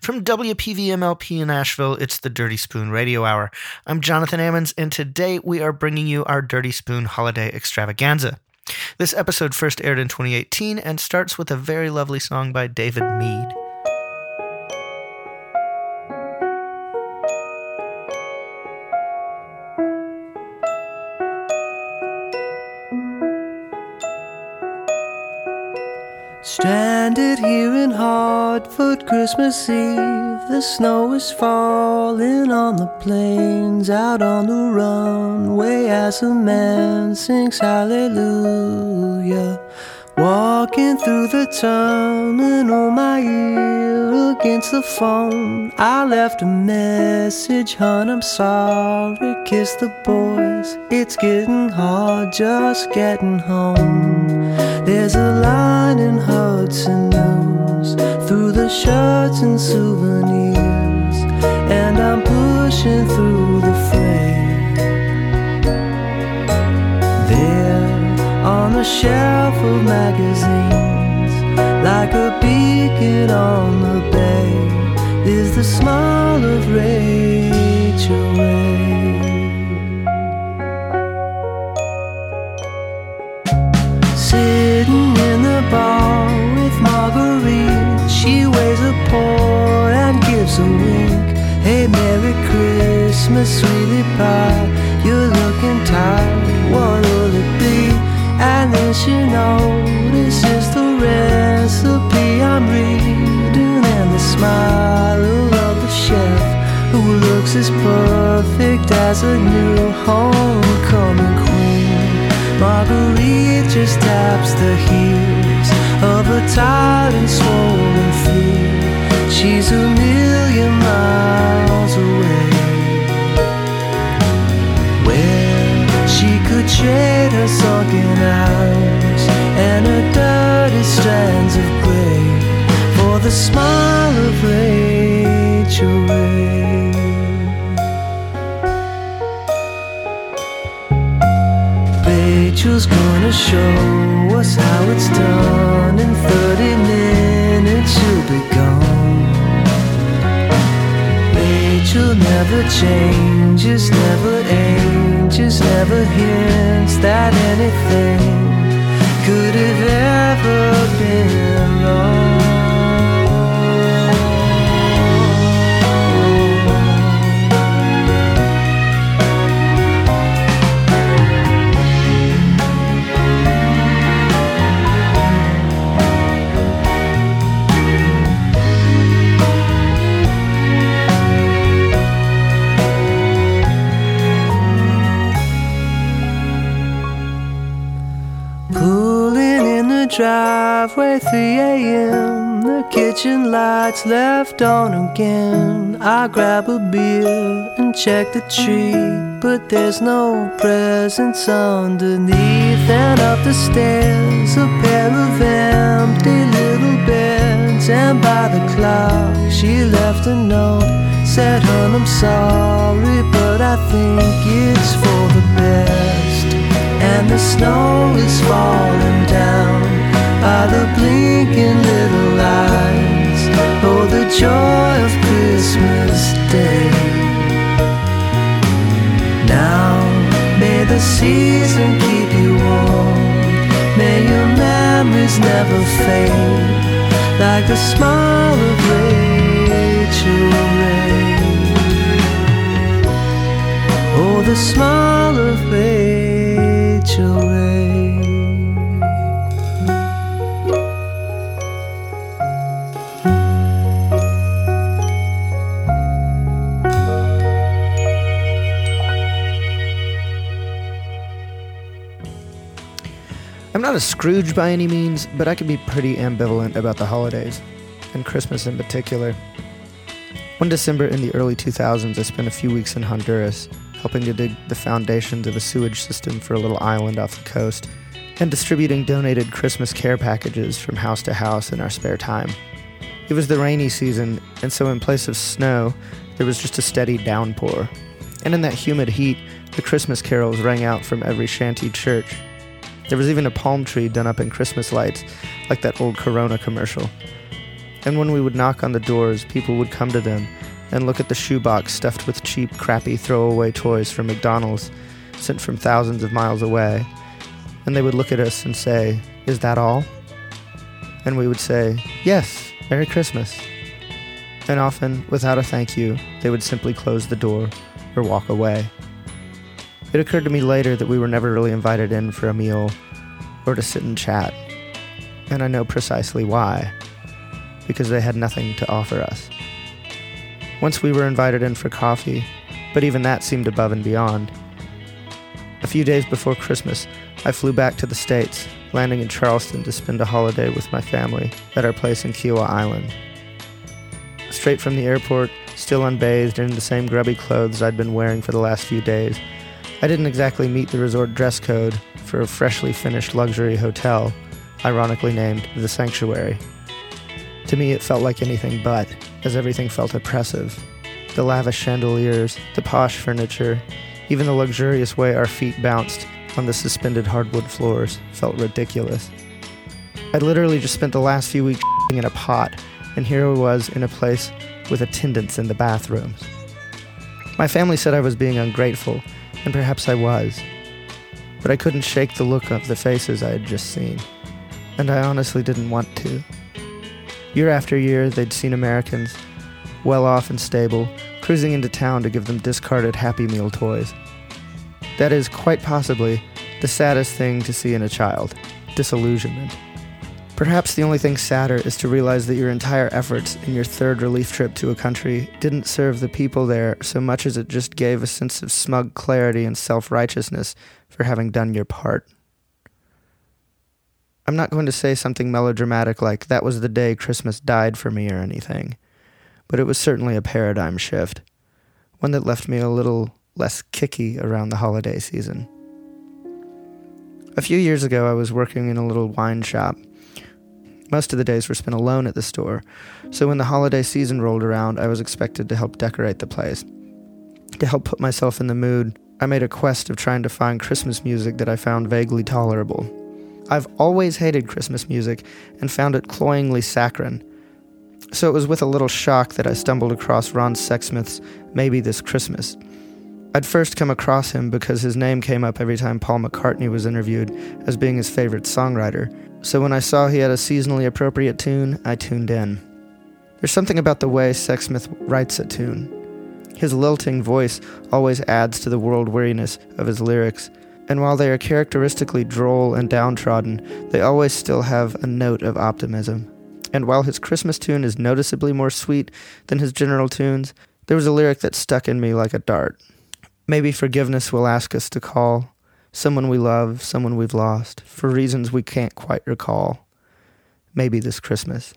From WPVMLP in Asheville, it's the Dirty Spoon Radio Hour. I'm Jonathan Ammons, and today we are bringing you our Dirty Spoon Holiday Extravaganza. This episode first aired in 2018 and starts with a very lovely song by David Mead. Stranded here in Hartford, Christmas Eve. The snow is falling on the plains, out on the runway as a man sings hallelujah. Walking through the tunnel, my ear against the phone. I left a message, hon, I'm sorry. Kiss the boys, it's getting hard just getting home. There's a line in Hudson News through the shirts and souvenirs, and I'm pushing through the fray. There on the shelf of magazines, like a beacon on the bay, is the smile of Rachael Ray. Sitting in the bar with Marguerite, she weighs a pour and gives a wink. Hey, Merry Christmas, sweetie pie. You're looking tired, what will it be? And then she notices the recipe I'm reading and the smile of the chef who looks as perfect as a new homecoming. Marguerite just taps the heels of a tired and swollen feet. She's a million miles away. Where she could trade her sunken eyes and her dirty strands of gray for the smile of Rachael Ray. Rachael's gonna show us how it's done. In 30 minutes, she'll be gone. Rachel never changes, never ages, never hints that anything could have ever been wrong. Driveway, 3 a.m. The kitchen lights left on again. I grab a beer and check the tree, but there's no presents underneath. And up the stairs, a pair of empty little beds. And by the clock, she left a note. Said, Hun, I'm sorry, but I think it's for the best and the snow is falling down by the blinking little lights. Oh, the joy of Christmas Day. Now, may the season keep you warm. May your memories never fade like the smile of Rachael Ray. Oh, the smile of Rachael Ray. Scrooge by any means, but I can be pretty ambivalent about the holidays, and Christmas in particular. One December in the early 2000s, I spent a few weeks in Honduras, helping to dig the foundations of a sewage system for a little island off the coast, and distributing donated Christmas care packages from house to house in our spare time. It was the rainy season, and so in place of snow, there was just a steady downpour. And in that humid heat, the Christmas carols rang out from every shanty church. There was even a palm tree done up in Christmas lights, like that old Corona commercial. And when we would knock on the doors, people would come to them and look at the shoebox stuffed with cheap, crappy, throwaway toys from McDonald's sent from thousands of miles away. And they would look at us and say, Is that all? And we would say, Yes, Merry Christmas. And often, without a thank you, they would simply close the door or walk away. It occurred to me later that we were never really invited in for a meal or to sit and chat. And I know precisely why. Because they had nothing to offer us. Once we were invited in for coffee, but even that seemed above and beyond. A few days before Christmas, I flew back to the States, landing in Charleston to spend a holiday with my family at our place in Kiawah Island. Straight from the airport, still unbathed and in the same grubby clothes I'd been wearing for the last few days, I didn't exactly meet the resort dress code for a freshly finished luxury hotel, ironically named The Sanctuary. To me, it felt like anything but, as everything felt oppressive. The lavish chandeliers, the posh furniture, even the luxurious way our feet bounced on the suspended hardwood floors felt ridiculous. I'd literally just spent the last few weeks in a pot, and here I was in a place with attendants in the bathrooms. My family said I was being ungrateful, and perhaps I was. But I couldn't shake the look of the faces I had just seen, and I honestly didn't want to. Year after year, they'd seen Americans, well off and stable, cruising into town to give them discarded Happy Meal toys. That is, quite possibly, the saddest thing to see in a child disillusionment. Perhaps the only thing sadder is to realize that your entire efforts in your third relief trip to a country didn't serve the people there so much as it just gave a sense of smug clarity and self righteousness for having done your part. I'm not going to say something melodramatic like, that was the day Christmas died for me or anything, but it was certainly a paradigm shift, one that left me a little less kicky around the holiday season. A few years ago, I was working in a little wine shop most of the days were spent alone at the store, so when the holiday season rolled around, I was expected to help decorate the place. To help put myself in the mood, I made a quest of trying to find Christmas music that I found vaguely tolerable. I've always hated Christmas music and found it cloyingly saccharine. So it was with a little shock that I stumbled across Ron Sexsmith's Maybe This Christmas. I'd first come across him because his name came up every time Paul McCartney was interviewed as being his favorite songwriter, so when I saw he had a seasonally appropriate tune, I tuned in. There's something about the way Sexsmith writes a tune. His lilting voice always adds to the world weariness of his lyrics, and while they are characteristically droll and downtrodden, they always still have a note of optimism. And while his Christmas tune is noticeably more sweet than his general tunes, there was a lyric that stuck in me like a dart. Maybe forgiveness will ask us to call someone we love, someone we've lost, for reasons we can't quite recall. Maybe this Christmas.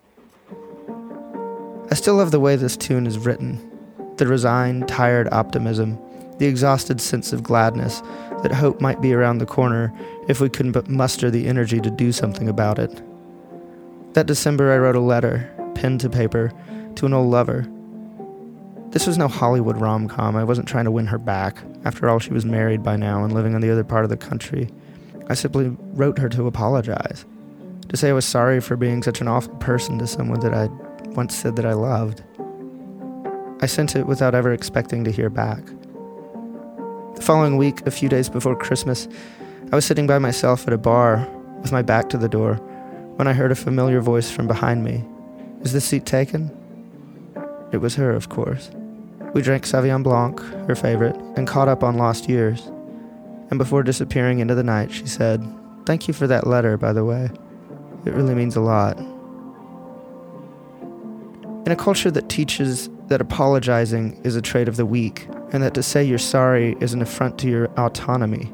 I still love the way this tune is written the resigned, tired optimism, the exhausted sense of gladness that hope might be around the corner if we couldn't but muster the energy to do something about it. That December, I wrote a letter, pen to paper, to an old lover this was no Hollywood rom com. I wasn't trying to win her back. After all, she was married by now and living on the other part of the country. I simply wrote her to apologize, to say I was sorry for being such an awful person to someone that I'd once said that I loved. I sent it without ever expecting to hear back. The following week, a few days before Christmas, I was sitting by myself at a bar with my back to the door when I heard a familiar voice from behind me. Is this seat taken? It was her, of course. We drank Sauvignon Blanc, her favorite, and caught up on lost years. And before disappearing into the night, she said, Thank you for that letter, by the way. It really means a lot. In a culture that teaches that apologizing is a trait of the weak, and that to say you're sorry is an affront to your autonomy,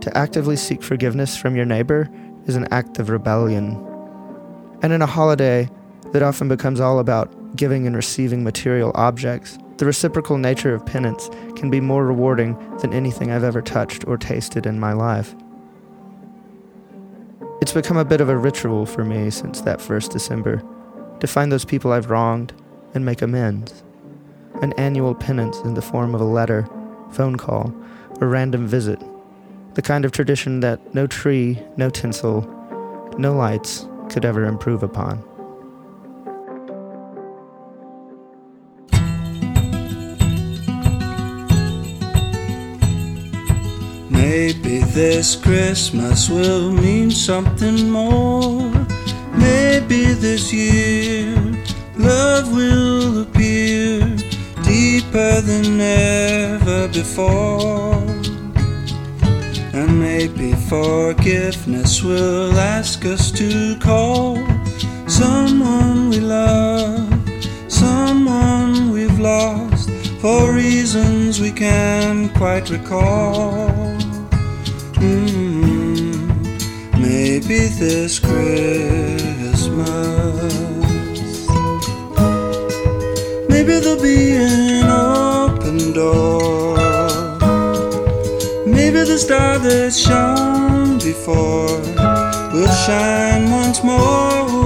to actively seek forgiveness from your neighbor is an act of rebellion. And in a holiday that often becomes all about giving and receiving material objects, the reciprocal nature of penance can be more rewarding than anything I've ever touched or tasted in my life. It's become a bit of a ritual for me since that first December to find those people I've wronged and make amends. An annual penance in the form of a letter, phone call, or random visit. The kind of tradition that no tree, no tinsel, no lights could ever improve upon. This Christmas will mean something more. Maybe this year love will appear deeper than ever before. And maybe forgiveness will ask us to call someone we love, someone we've lost for reasons we can't quite recall. Mm, maybe this Christmas, maybe there'll be an open door. Maybe the star that shone before will shine once more.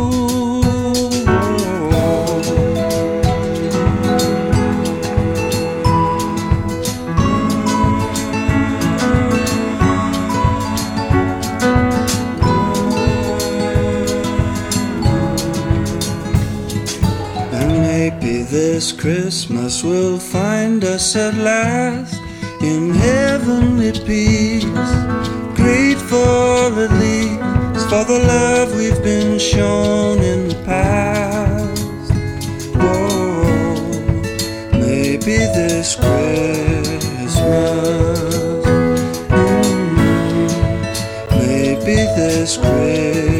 This Christmas will find us at last in heavenly peace. Grateful at least for the love we've been shown in the past. Whoa, maybe this Christmas, mm, maybe this Christmas.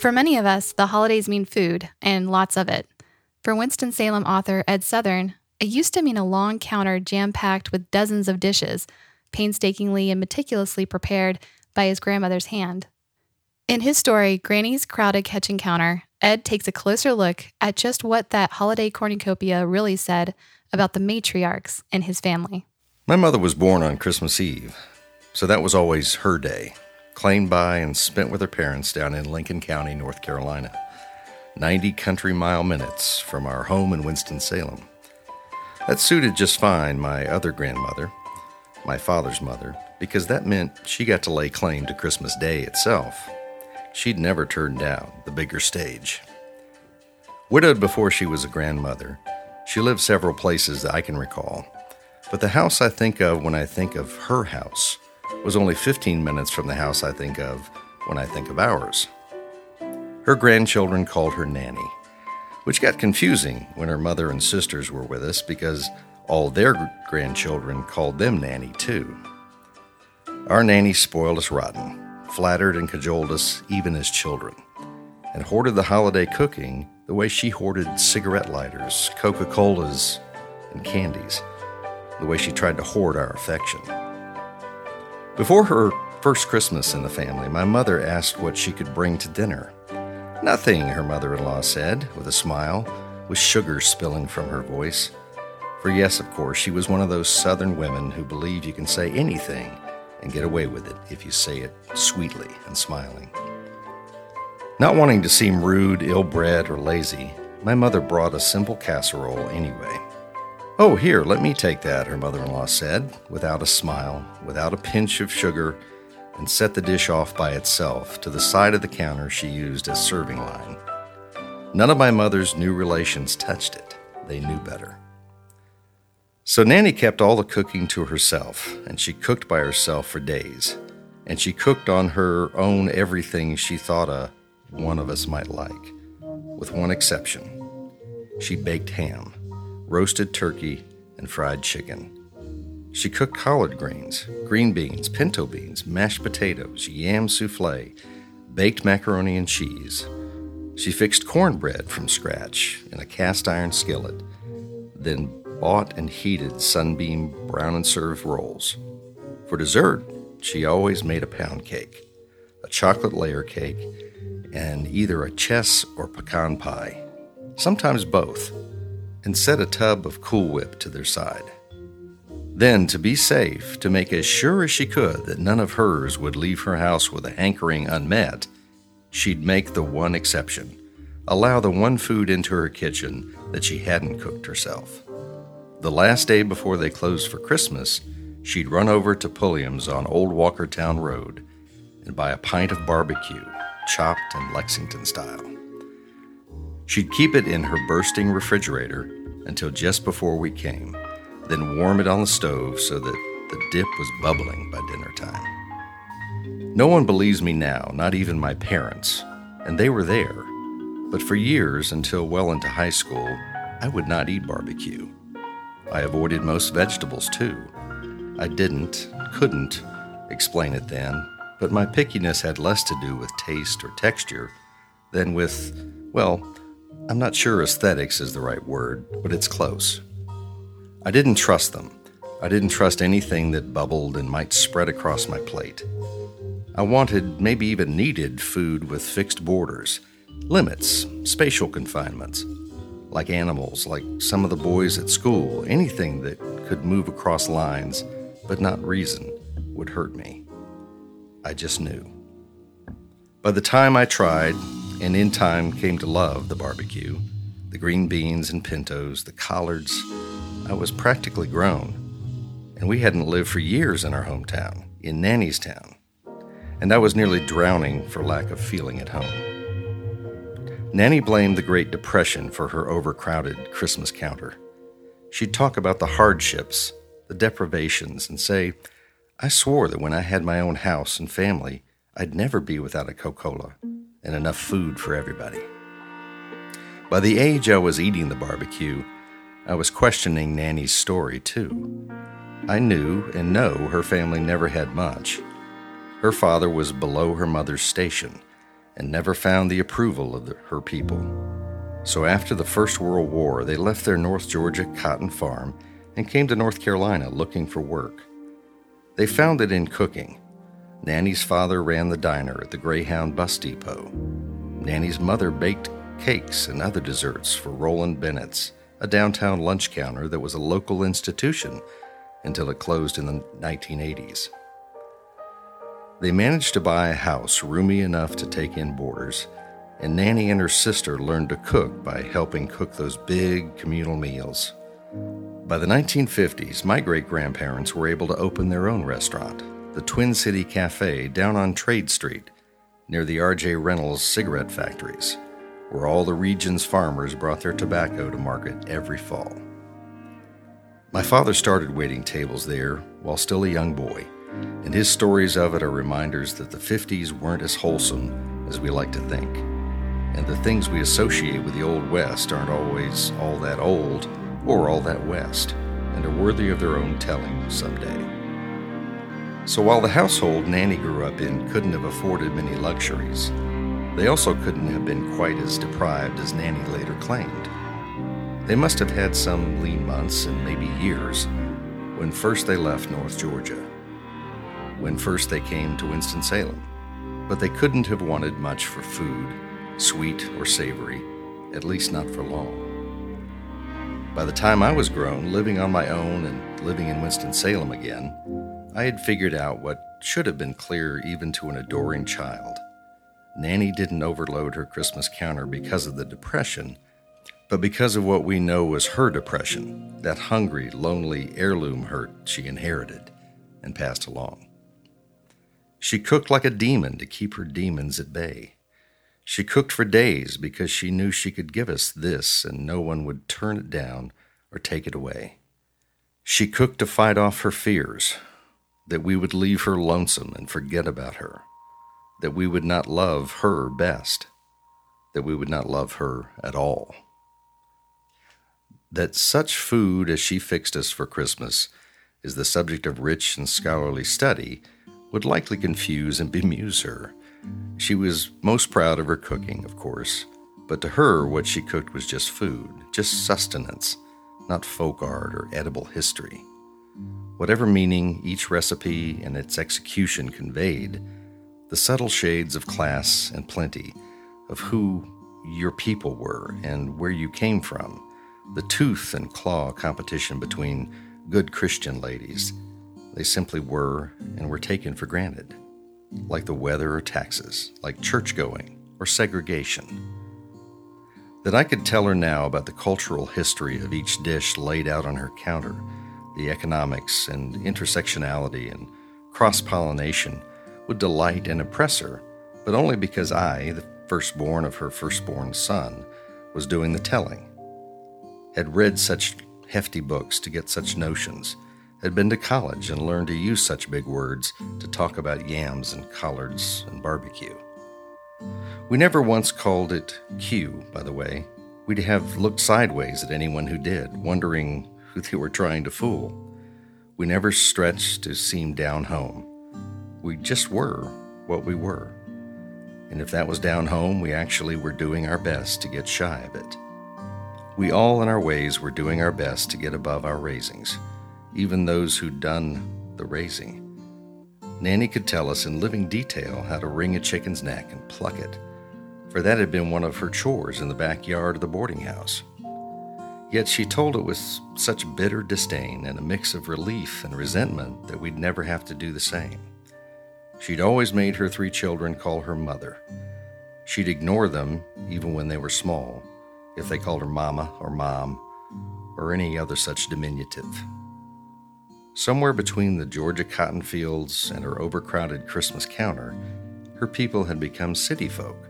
For many of us, the holidays mean food, and lots of it. For Winston-Salem author Ed Southern, it used to mean a long counter jam packed with dozens of dishes, painstakingly and meticulously prepared by his grandmother's hand. In his story, Granny's Crowded Kitchen Counter, Ed takes a closer look at just what that holiday cornucopia really said about the matriarchs in his family. My mother was born on Christmas Eve, so that was always her day claimed by and spent with her parents down in Lincoln County, North Carolina, 90 country mile minutes from our home in Winston-Salem. That suited just fine my other grandmother, my father's mother, because that meant she got to lay claim to Christmas Day itself. She'd never turned down the bigger stage. Widowed before she was a grandmother, she lived several places that I can recall. But the house I think of when I think of her house was only 15 minutes from the house I think of when I think of ours. Her grandchildren called her Nanny, which got confusing when her mother and sisters were with us because all their grandchildren called them Nanny too. Our Nanny spoiled us rotten, flattered and cajoled us even as children, and hoarded the holiday cooking the way she hoarded cigarette lighters, Coca Colas, and candies, the way she tried to hoard our affection. Before her first Christmas in the family, my mother asked what she could bring to dinner. Nothing, her mother in law said, with a smile, with sugar spilling from her voice. For, yes, of course, she was one of those southern women who believe you can say anything and get away with it if you say it sweetly and smiling. Not wanting to seem rude, ill bred, or lazy, my mother brought a simple casserole anyway. Oh, here, let me take that, her mother in law said, without a smile, without a pinch of sugar, and set the dish off by itself to the side of the counter she used as serving line. None of my mother's new relations touched it. They knew better. So Nanny kept all the cooking to herself, and she cooked by herself for days. And she cooked on her own everything she thought a one of us might like, with one exception. She baked ham roasted turkey, and fried chicken. She cooked collard greens, green beans, pinto beans, mashed potatoes, yam souffle, baked macaroni and cheese. She fixed cornbread from scratch in a cast iron skillet, then bought and heated sunbeam brown and served rolls. For dessert, she always made a pound cake, a chocolate layer cake, and either a chess or pecan pie, sometimes both and set a tub of Cool Whip to their side. Then, to be safe, to make as sure as she could that none of hers would leave her house with a hankering unmet, she'd make the one exception allow the one food into her kitchen that she hadn't cooked herself. The last day before they closed for Christmas, she'd run over to Pulliam's on Old Walkertown Road and buy a pint of barbecue, chopped and Lexington style. She'd keep it in her bursting refrigerator until just before we came, then warm it on the stove so that the dip was bubbling by dinner time. No one believes me now, not even my parents, and they were there. But for years, until well into high school, I would not eat barbecue. I avoided most vegetables too. I didn't, couldn't explain it then, but my pickiness had less to do with taste or texture than with, well, I'm not sure aesthetics is the right word, but it's close. I didn't trust them. I didn't trust anything that bubbled and might spread across my plate. I wanted, maybe even needed, food with fixed borders, limits, spatial confinements. Like animals, like some of the boys at school, anything that could move across lines, but not reason, would hurt me. I just knew. By the time I tried, and in time came to love the barbecue, the green beans and pintos, the collards, I was practically grown. And we hadn't lived for years in our hometown, in Nanny's town. And I was nearly drowning for lack of feeling at home. Nanny blamed the Great Depression for her overcrowded Christmas counter. She'd talk about the hardships, the deprivations, and say, I swore that when I had my own house and family, I'd never be without a Coca Cola and enough food for everybody. By the age I was eating the barbecue, I was questioning Nanny's story too. I knew and know her family never had much. Her father was below her mother's station and never found the approval of the, her people. So after the First World War, they left their North Georgia cotton farm and came to North Carolina looking for work. They found it in cooking. Nanny's father ran the diner at the Greyhound bus depot. Nanny's mother baked cakes and other desserts for Roland Bennett's, a downtown lunch counter that was a local institution until it closed in the 1980s. They managed to buy a house roomy enough to take in boarders, and Nanny and her sister learned to cook by helping cook those big communal meals. By the 1950s, my great grandparents were able to open their own restaurant, the Twin City Cafe down on Trade Street, near the R.J. Reynolds cigarette factories, where all the region's farmers brought their tobacco to market every fall. My father started waiting tables there while still a young boy, and his stories of it are reminders that the 50s weren't as wholesome as we like to think, and the things we associate with the Old West aren't always all that old or all that west, and are worthy of their own telling someday. So while the household Nanny grew up in couldn't have afforded many luxuries, they also couldn't have been quite as deprived as Nanny later claimed. They must have had some lean months and maybe years when first they left North Georgia, when first they came to Winston-Salem, but they couldn't have wanted much for food, sweet or savory, at least not for long. By the time I was grown, living on my own and living in Winston-Salem again, I had figured out what should have been clear even to an adoring child. Nanny didn't overload her Christmas counter because of the depression, but because of what we know was her depression, that hungry, lonely heirloom hurt she inherited and passed along. She cooked like a demon to keep her demons at bay. She cooked for days because she knew she could give us this and no one would turn it down or take it away. She cooked to fight off her fears, that we would leave her lonesome and forget about her, that we would not love her best, that we would not love her at all. That such food as she fixed us for Christmas is the subject of rich and scholarly study would likely confuse and bemuse her she was most proud of her cooking, of course, but to her, what she cooked was just food, just sustenance, not folk art or edible history. Whatever meaning each recipe and its execution conveyed, the subtle shades of class and plenty, of who your people were and where you came from, the tooth and claw competition between good Christian ladies, they simply were and were taken for granted like the weather or taxes, like church going or segregation. That I could tell her now about the cultural history of each dish laid out on her counter, the economics and intersectionality and cross pollination would delight and impress her, but only because I, the firstborn of her firstborn son, was doing the telling, had read such hefty books to get such notions, had been to college and learned to use such big words to talk about yams and collards and barbecue. We never once called it Q, by the way. We'd have looked sideways at anyone who did, wondering who were trying to fool. We never stretched to seem down home. We just were what we were. And if that was down home, we actually were doing our best to get shy of it. We all, in our ways, were doing our best to get above our raisings, even those who'd done the raising. Nanny could tell us in living detail how to wring a chicken's neck and pluck it, for that had been one of her chores in the backyard of the boarding house. Yet she told it with such bitter disdain and a mix of relief and resentment that we'd never have to do the same. She'd always made her three children call her mother. She'd ignore them, even when they were small, if they called her mama or mom or any other such diminutive. Somewhere between the Georgia cotton fields and her overcrowded Christmas counter, her people had become city folk,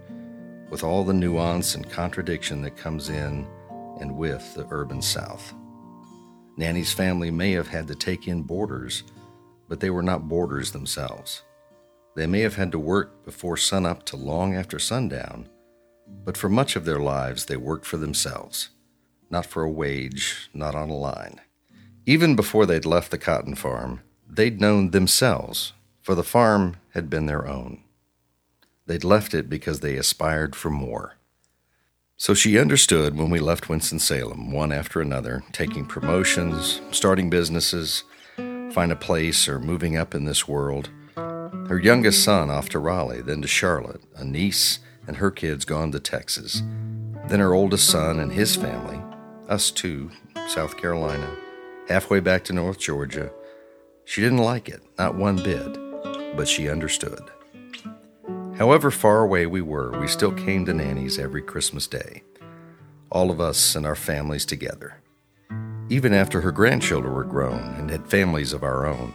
with all the nuance and contradiction that comes in and with the urban South. Nanny's family may have had to take in boarders, but they were not boarders themselves. They may have had to work before sunup to long after sundown, but for much of their lives they worked for themselves, not for a wage, not on a line. Even before they'd left the cotton farm, they'd known themselves, for the farm had been their own. They'd left it because they aspired for more. So she understood when we left Winston-Salem, one after another, taking promotions, starting businesses, find a place, or moving up in this world. Her youngest son off to Raleigh, then to Charlotte, a niece and her kids gone to Texas. Then her oldest son and his family, us two, South Carolina, halfway back to North Georgia. She didn't like it, not one bit, but she understood. However far away we were, we still came to Nanny's every Christmas day, all of us and our families together. Even after her grandchildren were grown and had families of our own,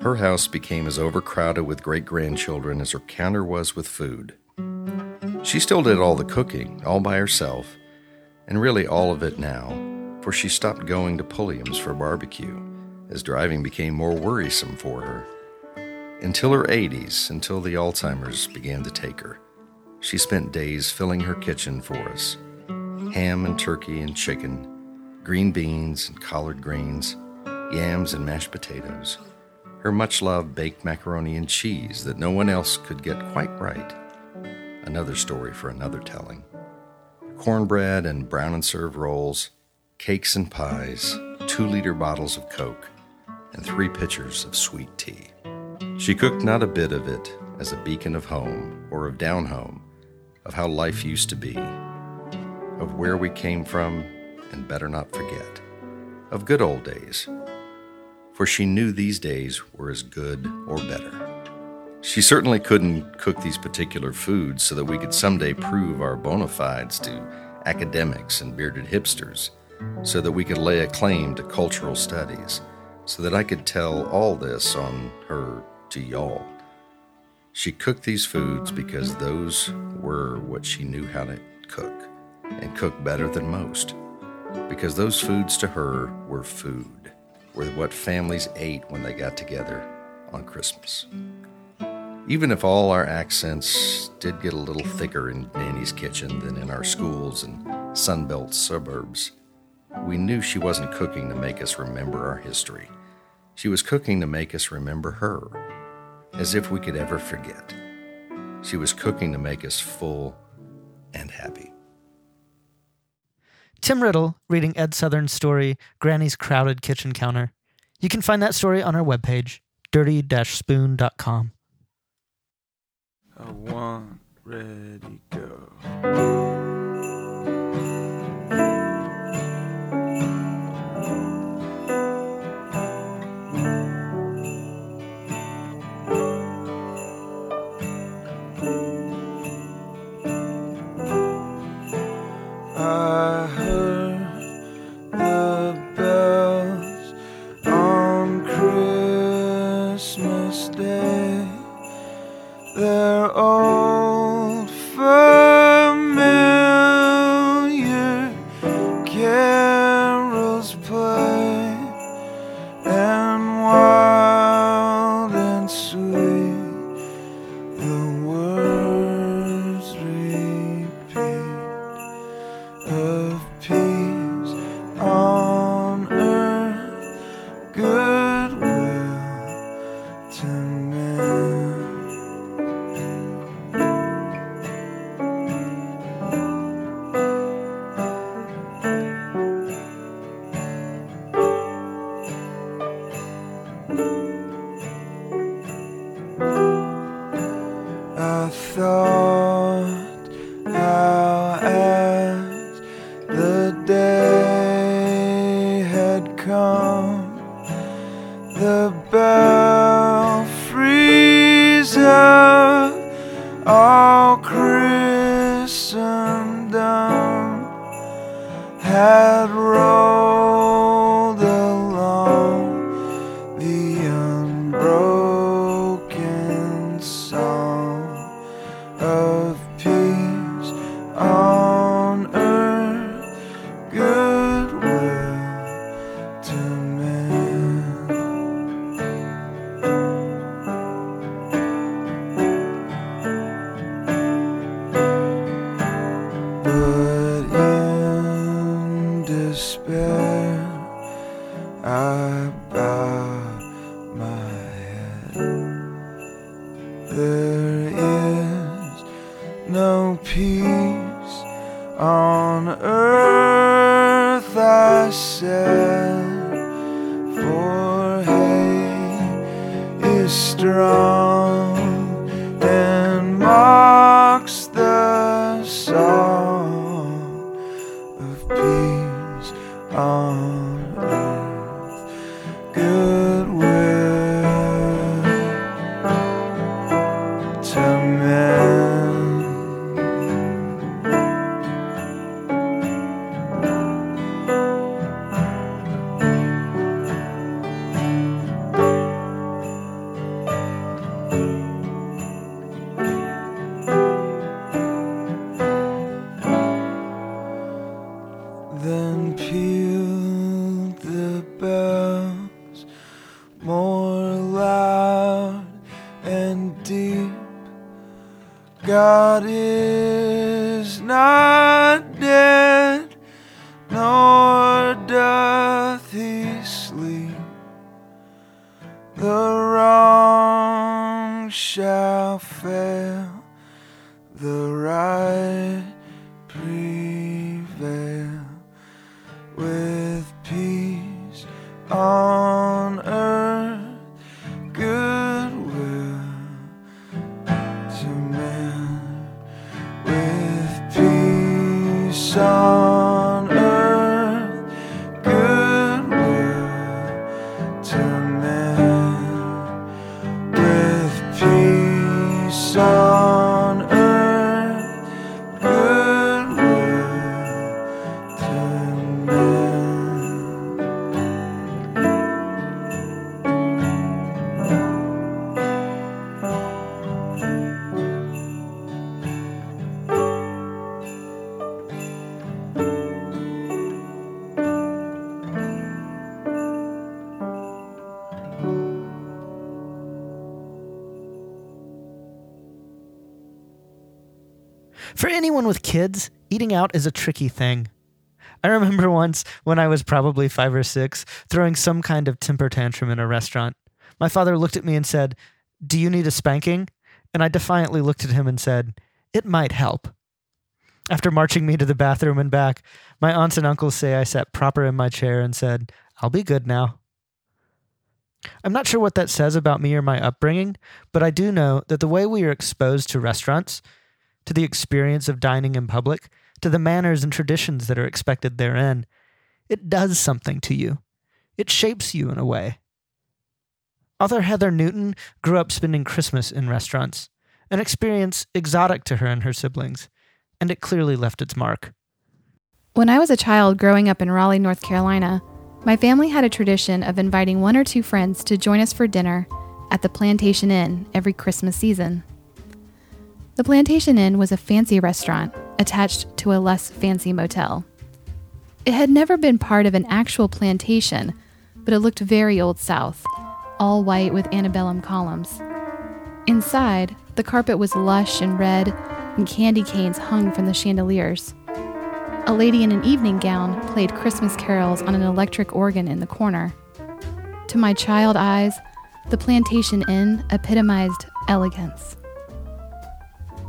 her house became as overcrowded with great grandchildren as her counter was with food. She still did all the cooking, all by herself, and really all of it now, for she stopped going to Pulliam's for barbecue, as driving became more worrisome for her. Until her 80s, until the Alzheimer's began to take her, she spent days filling her kitchen for us ham and turkey and chicken, green beans and collard greens, yams and mashed potatoes, her much loved baked macaroni and cheese that no one else could get quite right. Another story for another telling. Cornbread and brown and serve rolls, cakes and pies, two liter bottles of Coke, and three pitchers of sweet tea. She cooked not a bit of it as a beacon of home or of down home, of how life used to be, of where we came from, and better not forget, of good old days. For she knew these days were as good or better. She certainly couldn't cook these particular foods so that we could someday prove our bona fides to academics and bearded hipsters, so that we could lay a claim to cultural studies, so that I could tell all this on her to y'all. She cooked these foods because those were what she knew how to cook, and cook better than most. Because those foods to her were food, were what families ate when they got together on Christmas. Even if all our accents did get a little thicker in Nanny's kitchen than in our schools and Sunbelt suburbs, we knew she wasn't cooking to make us remember our history. She was cooking to make us remember her, as if we could ever forget. She was cooking to make us full and happy. Tim Riddle reading Ed Southern's story, Granny's Crowded Kitchen Counter. You can find that story on our webpage, dirty-spoon.com. A one, ready, go. Kids, eating out is a tricky thing. I remember once when I was probably five or six throwing some kind of temper tantrum in a restaurant. My father looked at me and said, Do you need a spanking? And I defiantly looked at him and said, It might help. After marching me to the bathroom and back, my aunts and uncles say I sat proper in my chair and said, I'll be good now. I'm not sure what that says about me or my upbringing, but I do know that the way we are exposed to restaurants, to the experience of dining in public, to the manners and traditions that are expected therein, it does something to you. It shapes you in a way. Author Heather Newton grew up spending Christmas in restaurants, an experience exotic to her and her siblings, and it clearly left its mark. When I was a child growing up in Raleigh, North Carolina, my family had a tradition of inviting one or two friends to join us for dinner at the Plantation Inn every Christmas season. The Plantation Inn was a fancy restaurant attached to a less fancy motel. It had never been part of an actual plantation, but it looked very Old South, all white with antebellum columns. Inside, the carpet was lush and red, and candy canes hung from the chandeliers. A lady in an evening gown played Christmas carols on an electric organ in the corner. To my child eyes, the Plantation Inn epitomized elegance.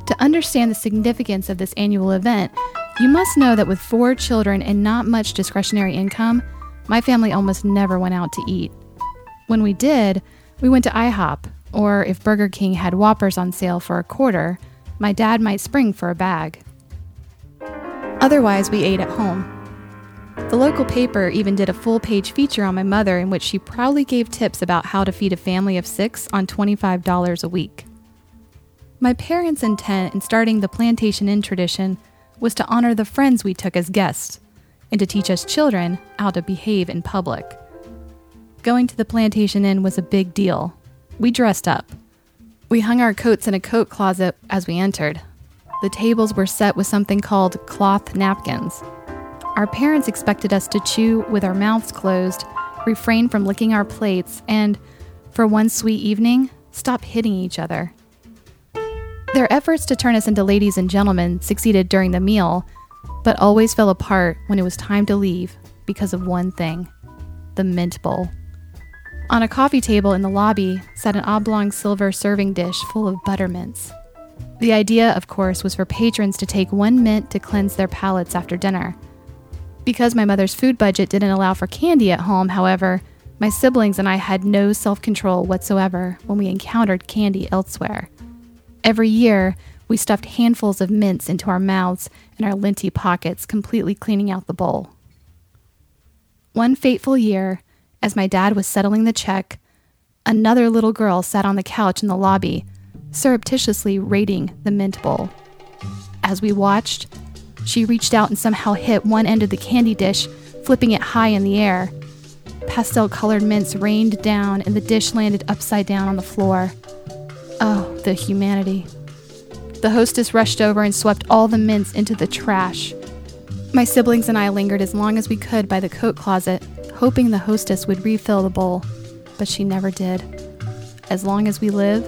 To understand the significance of this annual event, you must know that with four children and not much discretionary income, my family almost never went out to eat. When we did, we went to IHOP or if Burger King had Whoppers on sale for a quarter, my dad might spring for a bag. Otherwise, we ate at home. The local paper even did a full page feature on my mother in which she proudly gave tips about how to feed a family of six on $25 a week. My parents' intent in starting the Plantation Inn tradition was to honor the friends we took as guests and to teach us children how to behave in public. Going to the Plantation Inn was a big deal. We dressed up. We hung our coats in a coat closet as we entered. The tables were set with something called cloth napkins. Our parents expected us to chew with our mouths closed, refrain from licking our plates, and, for one sweet evening, stop hitting each other. Their efforts to turn us into ladies and gentlemen succeeded during the meal, but always fell apart when it was time to leave because of one thing the mint bowl. On a coffee table in the lobby sat an oblong silver serving dish full of buttermints. The idea, of course, was for patrons to take one mint to cleanse their palates after dinner. Because my mother's food budget didn't allow for candy at home, however, my siblings and I had no self control whatsoever when we encountered candy elsewhere. Every year, we stuffed handfuls of mints into our mouths and our linty pockets, completely cleaning out the bowl. One fateful year, as my dad was settling the check, another little girl sat on the couch in the lobby, surreptitiously raiding the mint bowl. As we watched, she reached out and somehow hit one end of the candy dish, flipping it high in the air. Pastel colored mints rained down, and the dish landed upside down on the floor. Oh, the humanity. The hostess rushed over and swept all the mints into the trash. My siblings and I lingered as long as we could by the coat closet, hoping the hostess would refill the bowl, but she never did. As long as we live,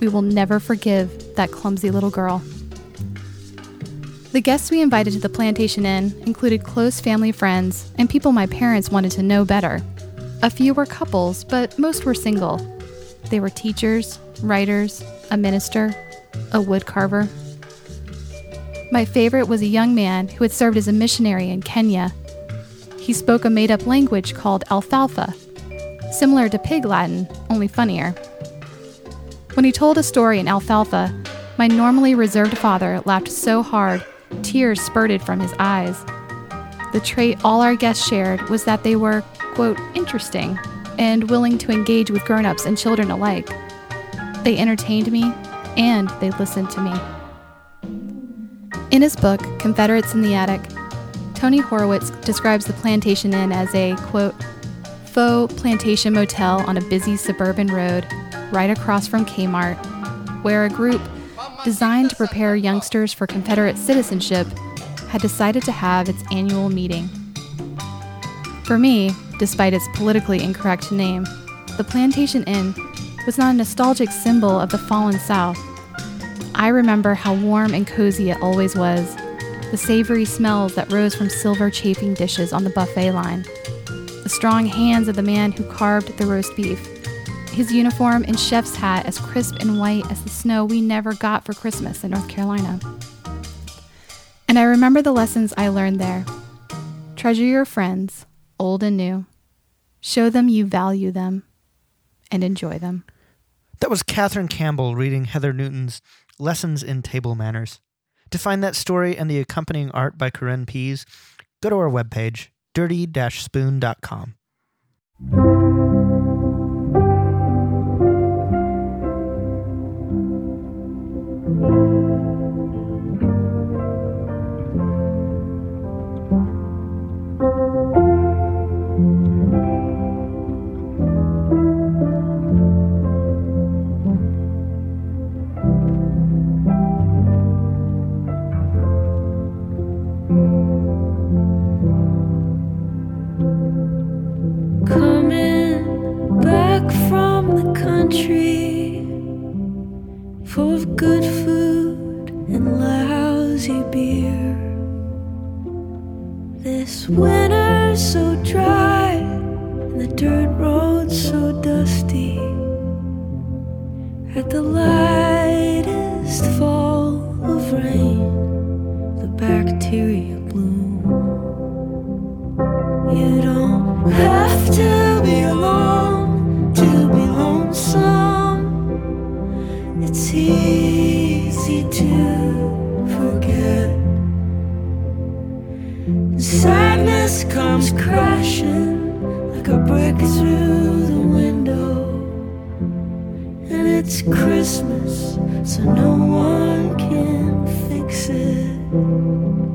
we will never forgive that clumsy little girl. The guests we invited to the Plantation Inn included close family friends and people my parents wanted to know better. A few were couples, but most were single. They were teachers, writers, a minister, a woodcarver. My favorite was a young man who had served as a missionary in Kenya. He spoke a made up language called alfalfa, similar to pig Latin, only funnier. When he told a story in alfalfa, my normally reserved father laughed so hard, tears spurted from his eyes. The trait all our guests shared was that they were, quote, interesting and willing to engage with grown ups and children alike. They entertained me and they listened to me. In his book, Confederates in the Attic, Tony Horwitz describes the Plantation Inn as a, quote, faux plantation motel on a busy suburban road right across from Kmart, where a group designed to prepare youngsters for Confederate citizenship had decided to have its annual meeting. For me, despite its politically incorrect name, the Plantation Inn was not a nostalgic symbol of the fallen South. I remember how warm and cozy it always was, the savory smells that rose from silver chafing dishes on the buffet line, the strong hands of the man who carved the roast beef, his uniform and chef's hat as crisp and white as the snow we never got for Christmas in North Carolina. And I remember the lessons I learned there. Treasure your friends, old and new. Show them you value them and enjoy them. That was Catherine Campbell reading Heather Newton's Lessons in Table Manners. To find that story and the accompanying art by Corinne Pease, go to our webpage, dirty-spoon.com. good food and lousy beer. This winter's so dry, and the dirt roads so dusty. At the lightest fall of rain, the bacteria bloom. You don't have to be alone to be lonesome. It's easy Crashing like a brick through the window. And it's Christmas, so no one can fix it.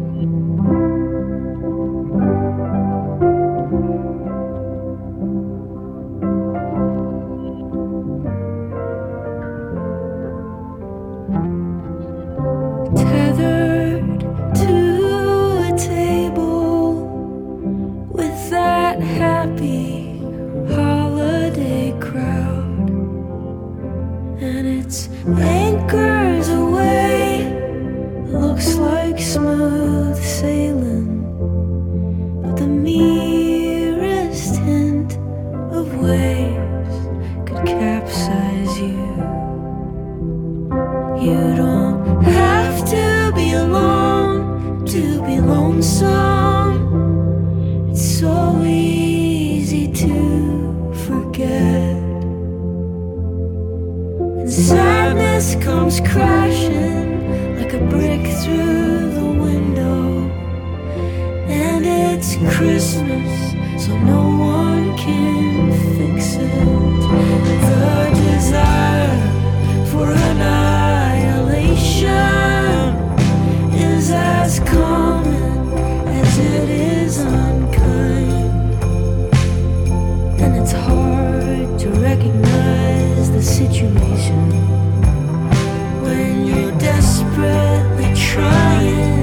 Situation. When you're desperately trying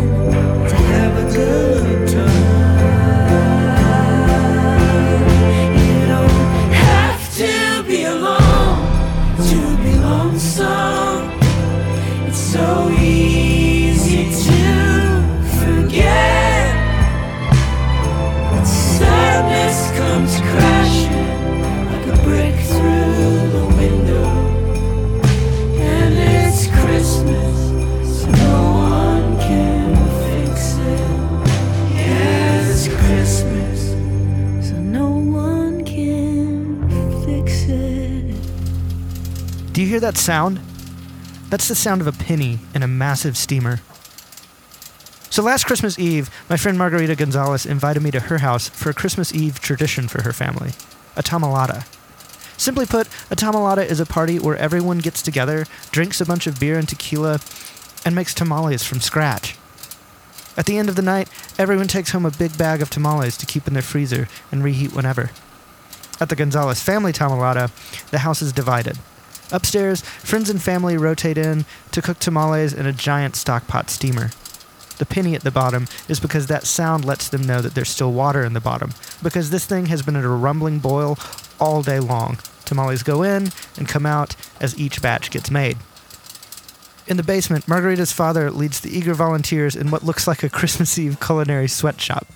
that sound? That's the sound of a penny in a massive steamer. So last Christmas Eve, my friend Margarita Gonzalez invited me to her house for a Christmas Eve tradition for her family a tamalada. Simply put, a tamalada is a party where everyone gets together, drinks a bunch of beer and tequila, and makes tamales from scratch. At the end of the night, everyone takes home a big bag of tamales to keep in their freezer and reheat whenever. At the Gonzalez family tamalada, the house is divided. Upstairs, friends and family rotate in to cook tamales in a giant stockpot steamer. The penny at the bottom is because that sound lets them know that there's still water in the bottom, because this thing has been at a rumbling boil all day long. Tamales go in and come out as each batch gets made. In the basement, Margarita's father leads the eager volunteers in what looks like a Christmas Eve culinary sweatshop.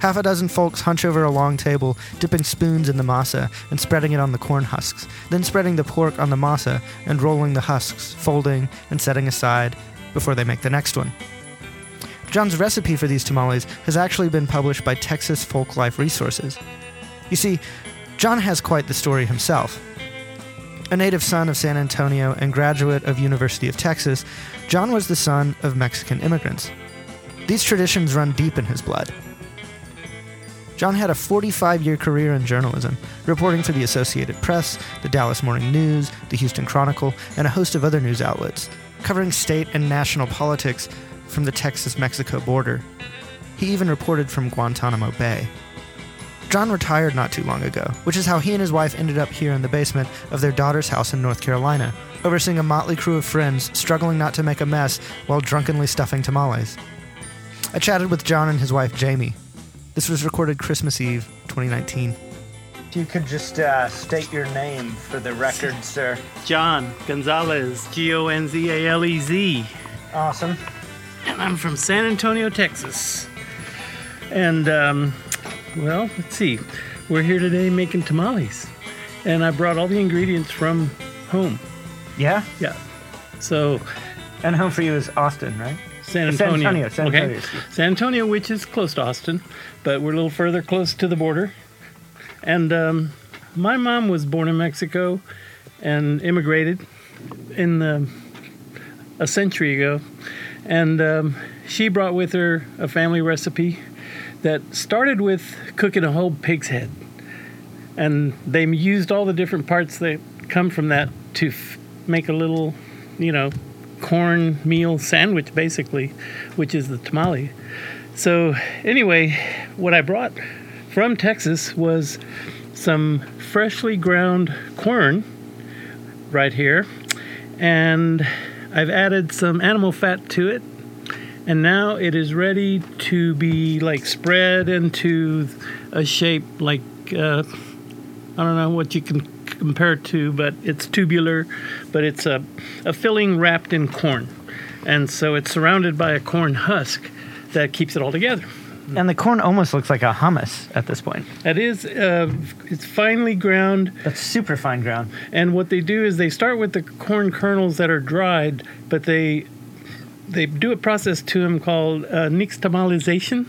Half a dozen folks hunch over a long table, dipping spoons in the masa and spreading it on the corn husks, then spreading the pork on the masa and rolling the husks, folding and setting aside before they make the next one. John's recipe for these tamales has actually been published by Texas Folk Life Resources. You see, John has quite the story himself. A native son of San Antonio and graduate of University of Texas, John was the son of Mexican immigrants. These traditions run deep in his blood. John had a 45 year career in journalism, reporting for the Associated Press, the Dallas Morning News, the Houston Chronicle, and a host of other news outlets, covering state and national politics from the Texas Mexico border. He even reported from Guantanamo Bay. John retired not too long ago, which is how he and his wife ended up here in the basement of their daughter's house in North Carolina, overseeing a motley crew of friends struggling not to make a mess while drunkenly stuffing tamales. I chatted with John and his wife Jamie. This was recorded Christmas Eve, 2019. If you could just uh, state your name for the record, sir. John Gonzalez, G O N Z A L E Z. Awesome. And I'm from San Antonio, Texas. And, um, well, let's see. We're here today making tamales. And I brought all the ingredients from home. Yeah? Yeah. So, And home for you is Austin, right? San San Antonio. Antonio, San okay. Antonio, me. San Antonio, which is close to Austin, but we're a little further close to the border. And um, my mom was born in Mexico and immigrated in the a century ago, and um, she brought with her a family recipe that started with cooking a whole pig's head, and they used all the different parts that come from that to f- make a little, you know, corn meal sandwich basically, which is the tamale. So anyway, what I brought from Texas was some freshly ground corn right here, and I've added some animal fat to it, and now it is ready to be like spread into a shape like uh, I don't know what you can compare it to, but it's tubular, but it's a, a filling wrapped in corn, and so it's surrounded by a corn husk that keeps it all together. And the corn almost looks like a hummus at this point. It is uh, it's finely ground, That's super fine ground. and what they do is they start with the corn kernels that are dried, but they they do a process to them called uh, nixtamalization,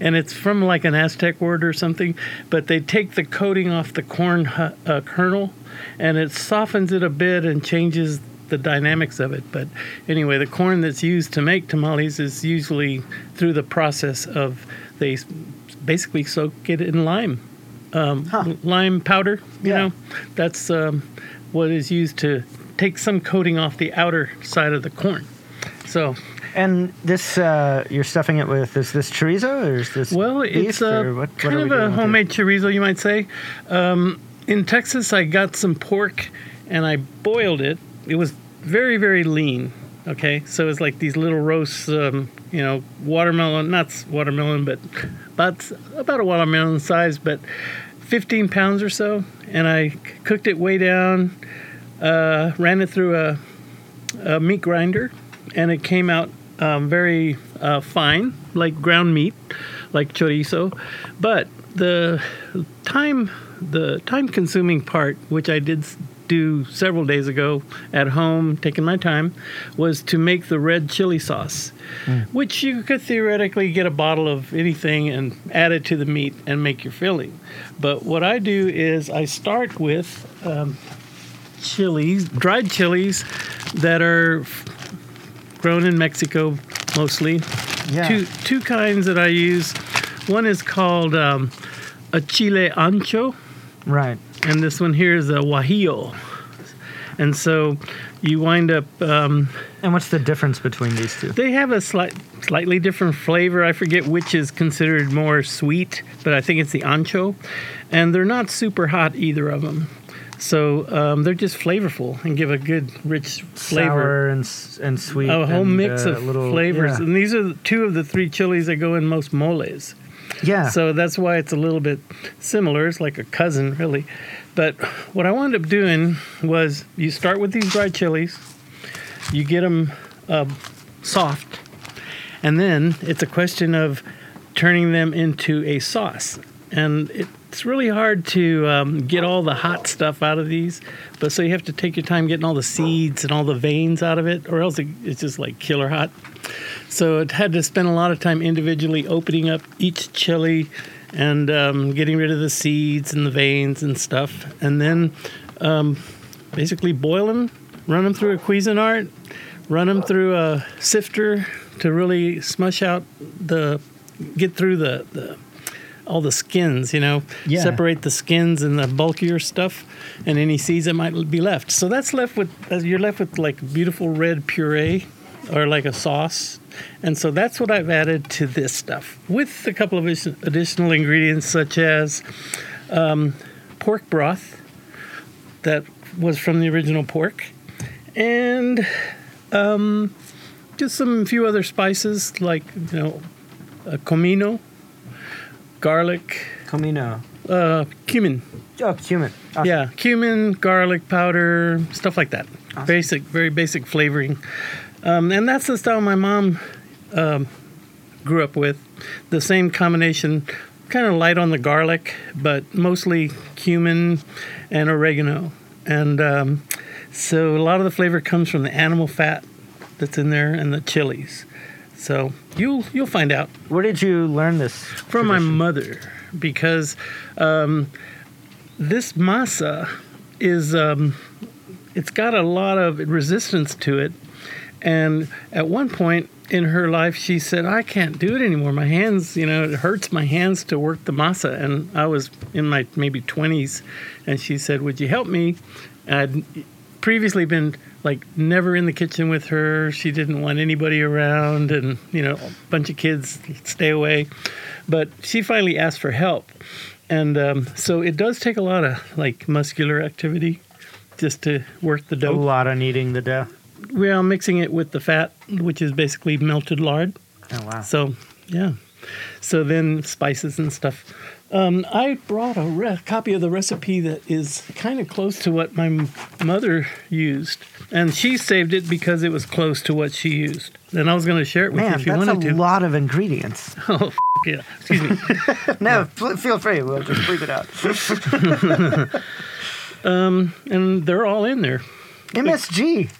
and it's from like an Aztec word or something. But they take the coating off the corn uh, kernel, and it softens it a bit and changes the dynamics of it. But anyway, the corn that's used to make tamales is usually through the process of they basically soak it in lime, um, lime powder. You Yeah. know, that's um, what is used to take some coating off the outer side of the corn. So, And this, uh, you're stuffing it with, is this chorizo or is this well, it's a, what, what kind we of a it? homemade chorizo, you might say. Um, in Texas, I got some pork and I boiled it. It was very, very lean. Okay, so it's like these little roasts, um, you know, watermelon, not watermelon, but about about a watermelon size, but 15 pounds or so. And I cooked it way down, uh, ran it through a, a meat grinder, and it came out um, very uh, fine, like ground meat, like chorizo. But the time, the time-consuming part, which I did do several days ago at home, taking my time, was to make the red chili sauce, which you could theoretically get a bottle of anything and add it to the meat and make your filling. But what I do is I start with um, chilies, dried chilies that are grown in Mexico mostly. Yeah. Two two kinds that I use. One is called um, a chile ancho, Right. and this one here is a guajillo. And so you wind up. Um, And what's the difference between these two? they have a slight, slightly different flavor. I forget which is considered more sweet, but I think it's the ancho. And they're not super hot either of them. So um, they're just flavorful and give a good, rich flavor. Sour and, and sweet. a whole and, mix uh, of little, flavors. Yeah. And these are two of the three chilies that go in most moles. yeah. So that's why it's a little bit similar. It's like a cousin, really. But what I wound up doing was you start with these dried chilies, you get them uh, soft, and then it's a question of turning them into a sauce. And it's really hard to um, get all the hot stuff out of these, but so you have to take your time getting all the seeds and all the veins out of it, or else it, it's just like killer hot. So it had to spend a lot of time individually opening up each chili and um, getting rid of the seeds and the veins and stuff, and then um, basically boil them, run them through a Cuisinart, run them through a sifter to really smush out the, get through the, the all the skins, you know, Yeah. separate the skins and the bulkier stuff, and any seeds that might be left. So that's left with uh, you're left with like beautiful red puree, or like a sauce, and so that's what I've added to this stuff with a couple of additional ingredients such as um, pork broth that was from the original pork, and um, just some few other spices like you know, uh, comino, garlic, Comino. uh, cumin. Oh, cumin. Awesome. Yeah, cumin, garlic powder, stuff like that. Basic, very basic flavoring. Um, and that's the style my mom um, grew up with. The same combination, kind of light on the garlic, but mostly cumin and oregano. And um, so a lot of the flavor comes from the animal fat that's in there and the chilies. So you'll you'll find out Where did you learn this? from my mother because um, this masa is um, it's got a lot of resistance to it And at one point in her life, she said, I can't do it anymore. My hands, you know, it hurts my hands to work the masa. And I was in my maybe 20s. And she said, Would you help me? I'd previously been like never in the kitchen with her. She didn't want anybody around and, you know, a bunch of kids stay away. But she finally asked for help. And um, so it does take a lot of like muscular activity just to work the dough. A lot of kneading the dough. Well, mixing it with the fat, which is basically melted lard. Oh wow. So, yeah. So then spices and stuff. Um, I brought a re- copy of the recipe that is kind of close to what my m- mother used, and she saved it because it was close to what she used. And I was going to share it with you Man, if you wanted to. that's a lot of ingredients. Oh, f- yeah. Excuse me. no, feel free. We'll just bleep it out. um, and they're all in there. MSG.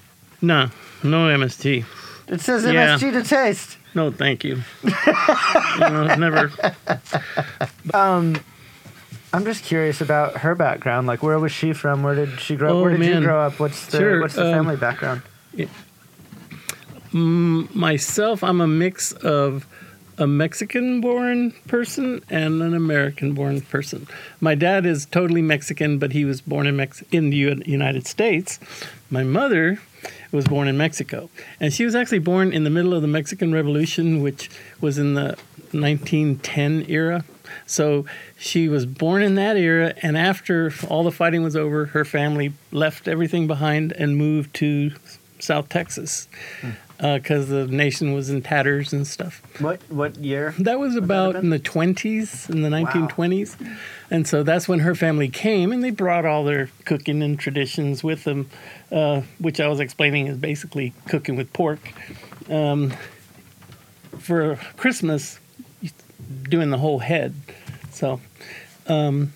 No, no MSG. It says Yeah. MSG to taste. No, thank you. you know, never. I'm just curious about her background. Like, where was she from? Where did she grow up? Oh, Where did man. you grow up? What's the Sure, What's the um, family background? myself, I'm a mix of a Mexican born person and an American born person. My dad is totally Mexican, but he was born in Mex- in the U- United States. My mother was born in Mexico, and she was actually born in the middle of the Mexican Revolution, which was in the 1910 era. So she was born in that era, and after all the fighting was over, her family left everything behind and moved to South Texas because the nation was in tatters and stuff. What What year? That was about in the 20s, in the 1920s. And so that's when her family came and they brought all their cooking and traditions with them, uh, which I was explaining is basically cooking with pork. Um, for Christmas, doing the whole head. So, um,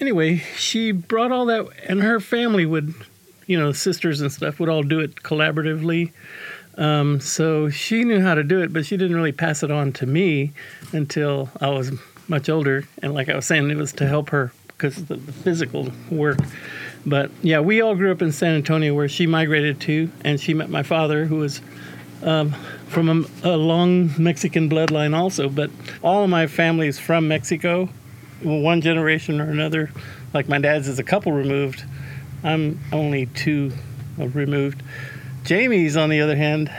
anyway, she brought all that, and her family would, you know, sisters and stuff would all do it collaboratively. Um, so she knew how to do it, but she didn't really pass it on to me until I was much older. And like I was saying, it was to help her because of the physical work. But yeah, we all grew up in San Antonio where she migrated to, and she met my father, who was um, from a, a long Mexican bloodline also. But all of my family is from Mexico, one generation or another. Like my dad's is a couple removed. I'm only two removed. Jamie's, on the other hand,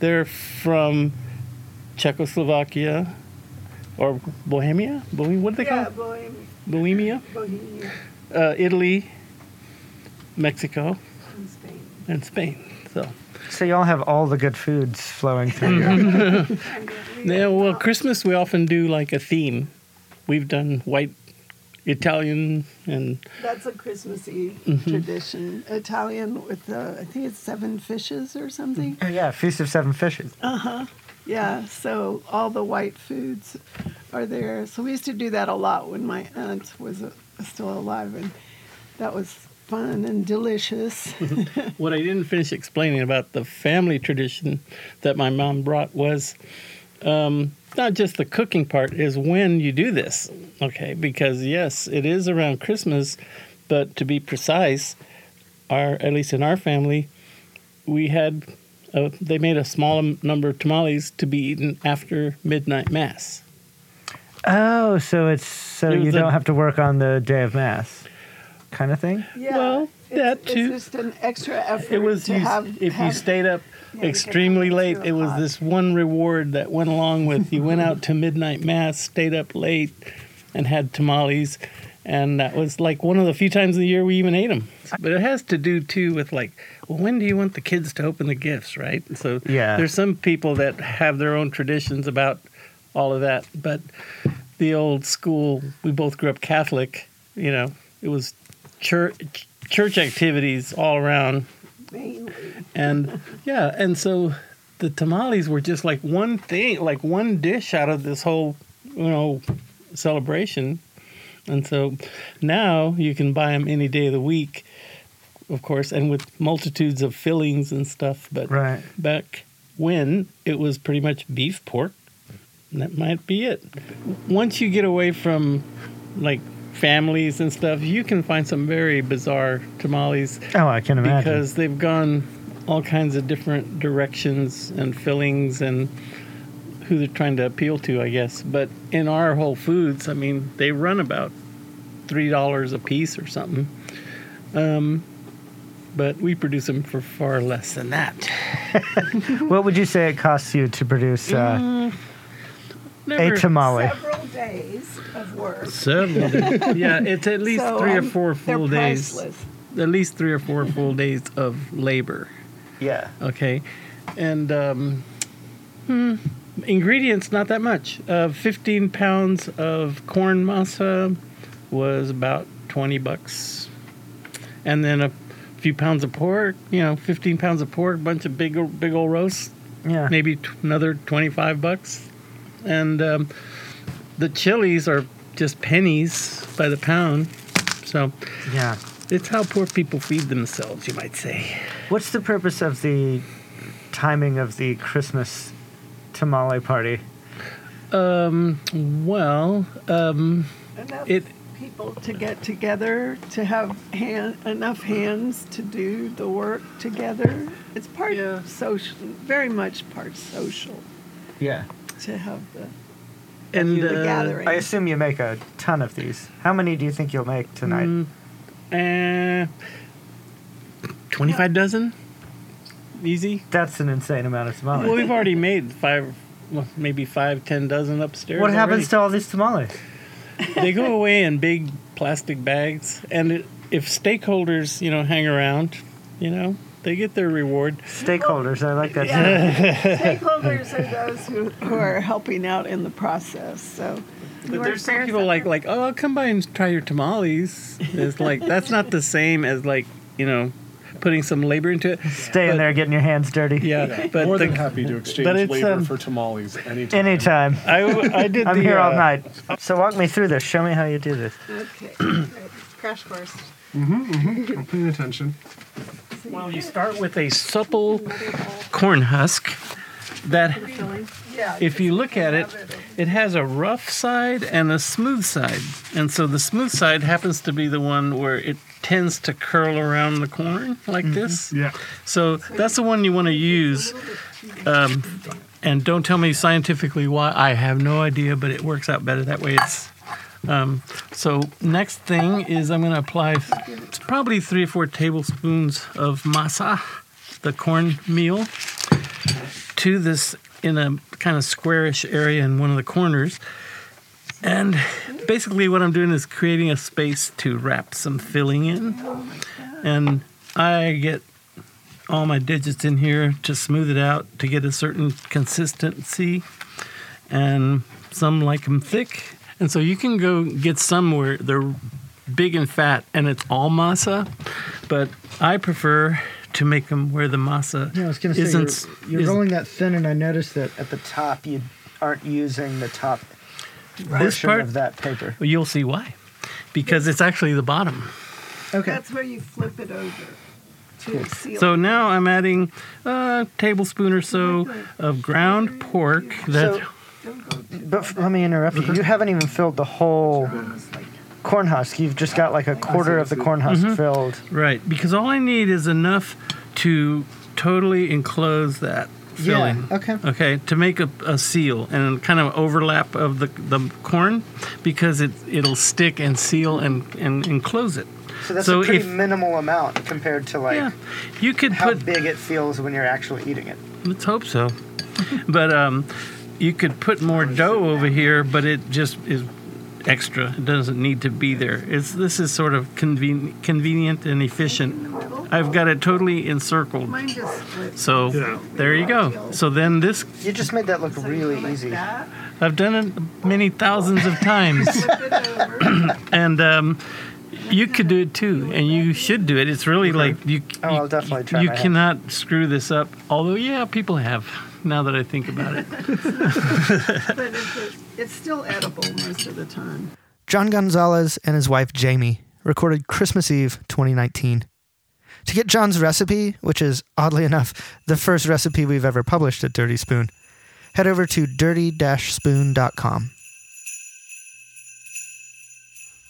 they're from Czechoslovakia or Bohemia. Bohem- what do they call it? Bohemia. Uh, Italy, Mexico, and Spain. and Spain. So, So y'all have all the good foods flowing through you. yeah. Well, Christmas we often do like a theme. We've done white Italian and That's a Christmas Eve Mm-hmm. tradition. Italian with uh, I think it's seven fishes or something. Oh, yeah, Feast of Seven Fishes. Uh huh. Yeah, so all the white foods are there. So we used to do that a lot when my aunt was uh, still alive, and that was fun and delicious. what I didn't finish explaining about the family tradition that my mom brought was um, not just the cooking part, is when you do this. Okay, because yes, it is around Christmas, but to be precise, our at least in our family, we had uh, they made a small number of tamales to be eaten after midnight mass. Oh, so it's so It you a- don't have to work on the day of mass, kind of thing. yeah, Well, it's, that too. It's just an extra effort. It was to you, have, if you stayed up Yeah, extremely late, it was this one reward that went along with you went out to midnight mass, stayed up late, and had tamales, and that was like one of the few times of the year we even ate them. But it has to do too with like, well, when do you want the kids to open the gifts, right? So Yeah. there's some people that have their own traditions about all of that, but the old school, we both grew up Catholic, you know, it was church church activities all around and yeah, and so the tamales were just like one thing, like one dish out of this whole, you know, celebration. And so now you can buy them any day of the week, of course, and with multitudes of fillings and stuff. But Right. back when it was pretty much beef, pork, that might be it. Once you get away from like families and stuff, you can find some very bizarre tamales Oh, I can imagine. because they've gone all kinds of different directions and fillings and who they're trying to appeal to, I guess. But in our Whole Foods, I mean, they run about three dollars a piece or something. Um, but we produce them for far less than that. What would you say it costs you to produce uh, Mm, a tamale? Several days of work. Several. Yeah, it's at least So, three or um, four full days. priceless. At least three or four full days of labor. Yeah. Okay, and um, hmm, ingredients not that much. Uh, Fifteen pounds of corn masa was about twenty bucks, and then a few pounds of pork. You know, fifteen pounds of pork, bunch of big big old roasts, Yeah. maybe t- another twenty five bucks, and um, the chilies are just pennies by the pound. So Yeah. it's how poor people feed themselves, you might say. What's the purpose of the timing of the Christmas tamale party? Um, well, um, Enough It- people to get together to have hand, enough hands to do the work together. It's part Yeah. social, very much part social Yeah. to have the, and the uh, gathering. I assume you make a ton of these. How many do you think you'll make tonight? mm, uh, 25 dozen? Easy? That's an insane amount of tamales. Well, we've already made five, well, maybe five, ten dozen upstairs. what happens already. to all these tamales? They go away in big plastic bags, and it, if stakeholders, you know, hang around, you know, they get their reward. Stakeholders, I like that. Stakeholders are those who, who are helping out in the process. So, But there's some people like like oh I'll come by and try your tamales. It's like that's not the same as like you know putting some labor into it. Staying But- there, getting your hands dirty. Yeah, but More the, than happy to exchange but it's, labor um, for tamales anytime. Anytime. I, I did. I'm the, here all uh, night. So walk me through this. Show me how you do this. okay, crash course. Mm-hmm. I'm paying attention. Well, you start with a supple corn husk that, if you look at it, it has a rough side and a smooth side. And so the smooth side happens to be the one where it tends to curl around the corn like this. Yeah. So that's the one you want to use. Um, and don't tell me scientifically why. I have no idea, but it works out better that way. It's um, so next thing is I'm going to apply it's probably three or four tablespoons of masa, the corn meal, to this in a kind of squarish area in one of the corners. And basically, what I'm doing is creating a space to wrap some filling in. And I get all my digits in here to smooth it out to get a certain consistency. And some like them thick. And so you can go get somewhere they're big and fat and it's all masa. But I prefer to make them where the masa Yeah, I was going to say, isn't. you're, you're isn't- rolling that thin, and I noticed that at the top you aren't using the top portion part- of that paper. Well, you'll see why. Because it's actually the bottom. Okay. That's where you flip it over to seal. So now I'm adding a tablespoon or so oh of ground pork that So- But let me interrupt you. You haven't even filled the whole corn husk. You've just got like a quarter of the corn husk filled. right because all I need is enough to totally enclose that filling. Yeah. Okay. Okay, to make a, a seal and kind of overlap of the, the corn because it it'll stick and seal and, and enclose it. So that's So a pretty if- minimal amount compared to like yeah, you could how put big it feels when you're actually eating it. Let's hope so. but um, you could put more dough over here, but it just is extra. It doesn't need to be there. It's this is sort of conven- convenient and efficient. I've got it totally encircled. Mine just split. So there you go. So then this You just made that look really easy. I've done it many thousands of times, flip it over. and um, you could do it too, and you should do it. It's really like you. Oh, I'll definitely try You my hand. cannot screw this up. Although, yeah, people have. Now that I think about it. but it's, it's still edible most of the time. John Gonzalez and his wife Jamie recorded Christmas Eve 2019. To get John's recipe, which is oddly enough the first recipe we've ever published at Dirty Spoon, head over to dirty-spoon.com.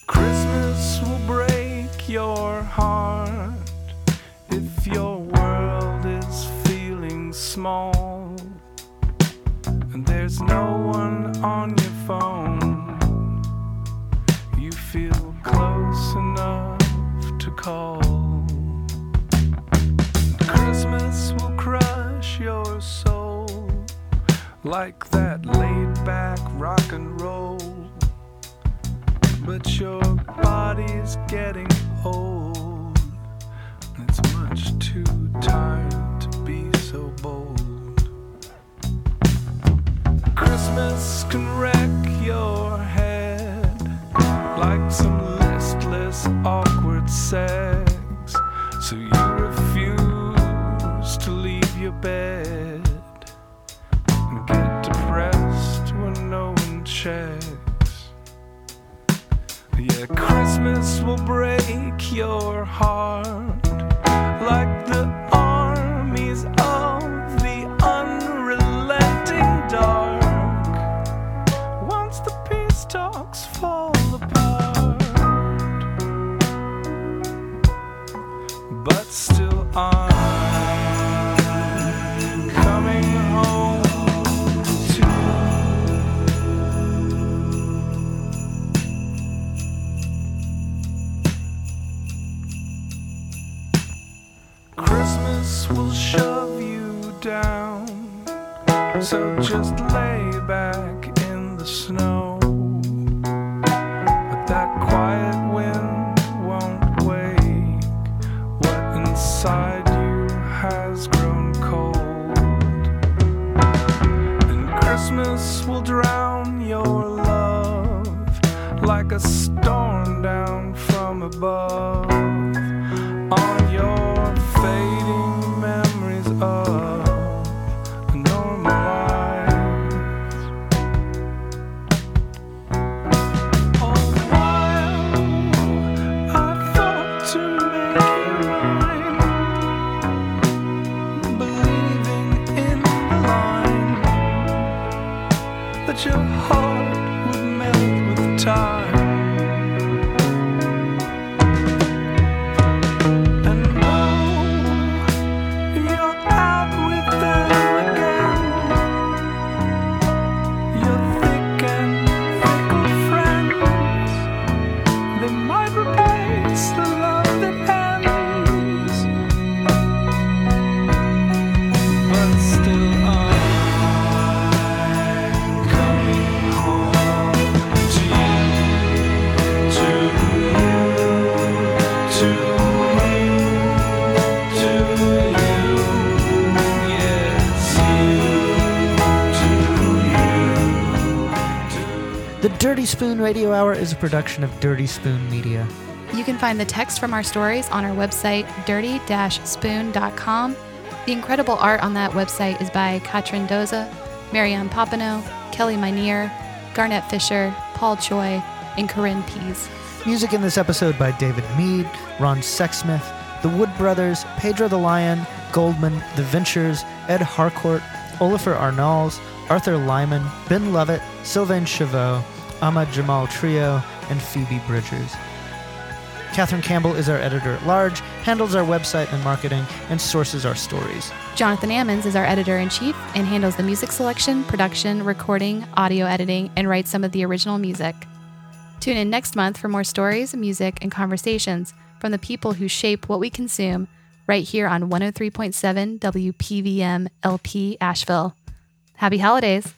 Christmas will break your heart if your world is feeling small, and there's no one on your phone. You feel close enough to call. Christmas will crush your soul like that laid back rock and roll. But your body's getting old, that your heart would melt with time. Dirty Spoon Radio Hour is a production of Dirty Spoon Media. You can find the text from our stories on our website, dirty spoon.com. The incredible art on that website is by Katrin Doza, Marianne Papineau, Kelly Minear, Garnett Fisher, Paul Choi, and Corinne Pease. Music in this episode by David Mead, Ron Sexsmith, The Wood Brothers, Pedro the Lion, Goldman, The Ventures, Ed Harcourt, Olafur Arnalds, Arthur Lyman, Ben Lovett, Sylvain Chavot, Ahmad Jamal Trio, and Phoebe Bridgers. Catherine Campbell is our editor at large, handles our website and marketing, and sources our stories. Jonathan Ammons is our editor in chief and handles the music selection, production, recording, audio editing, and writes some of the original music. Tune in next month for more stories, music, and conversations from the people who shape what we consume right here on 103.7 WPVM LP Asheville. Happy holidays!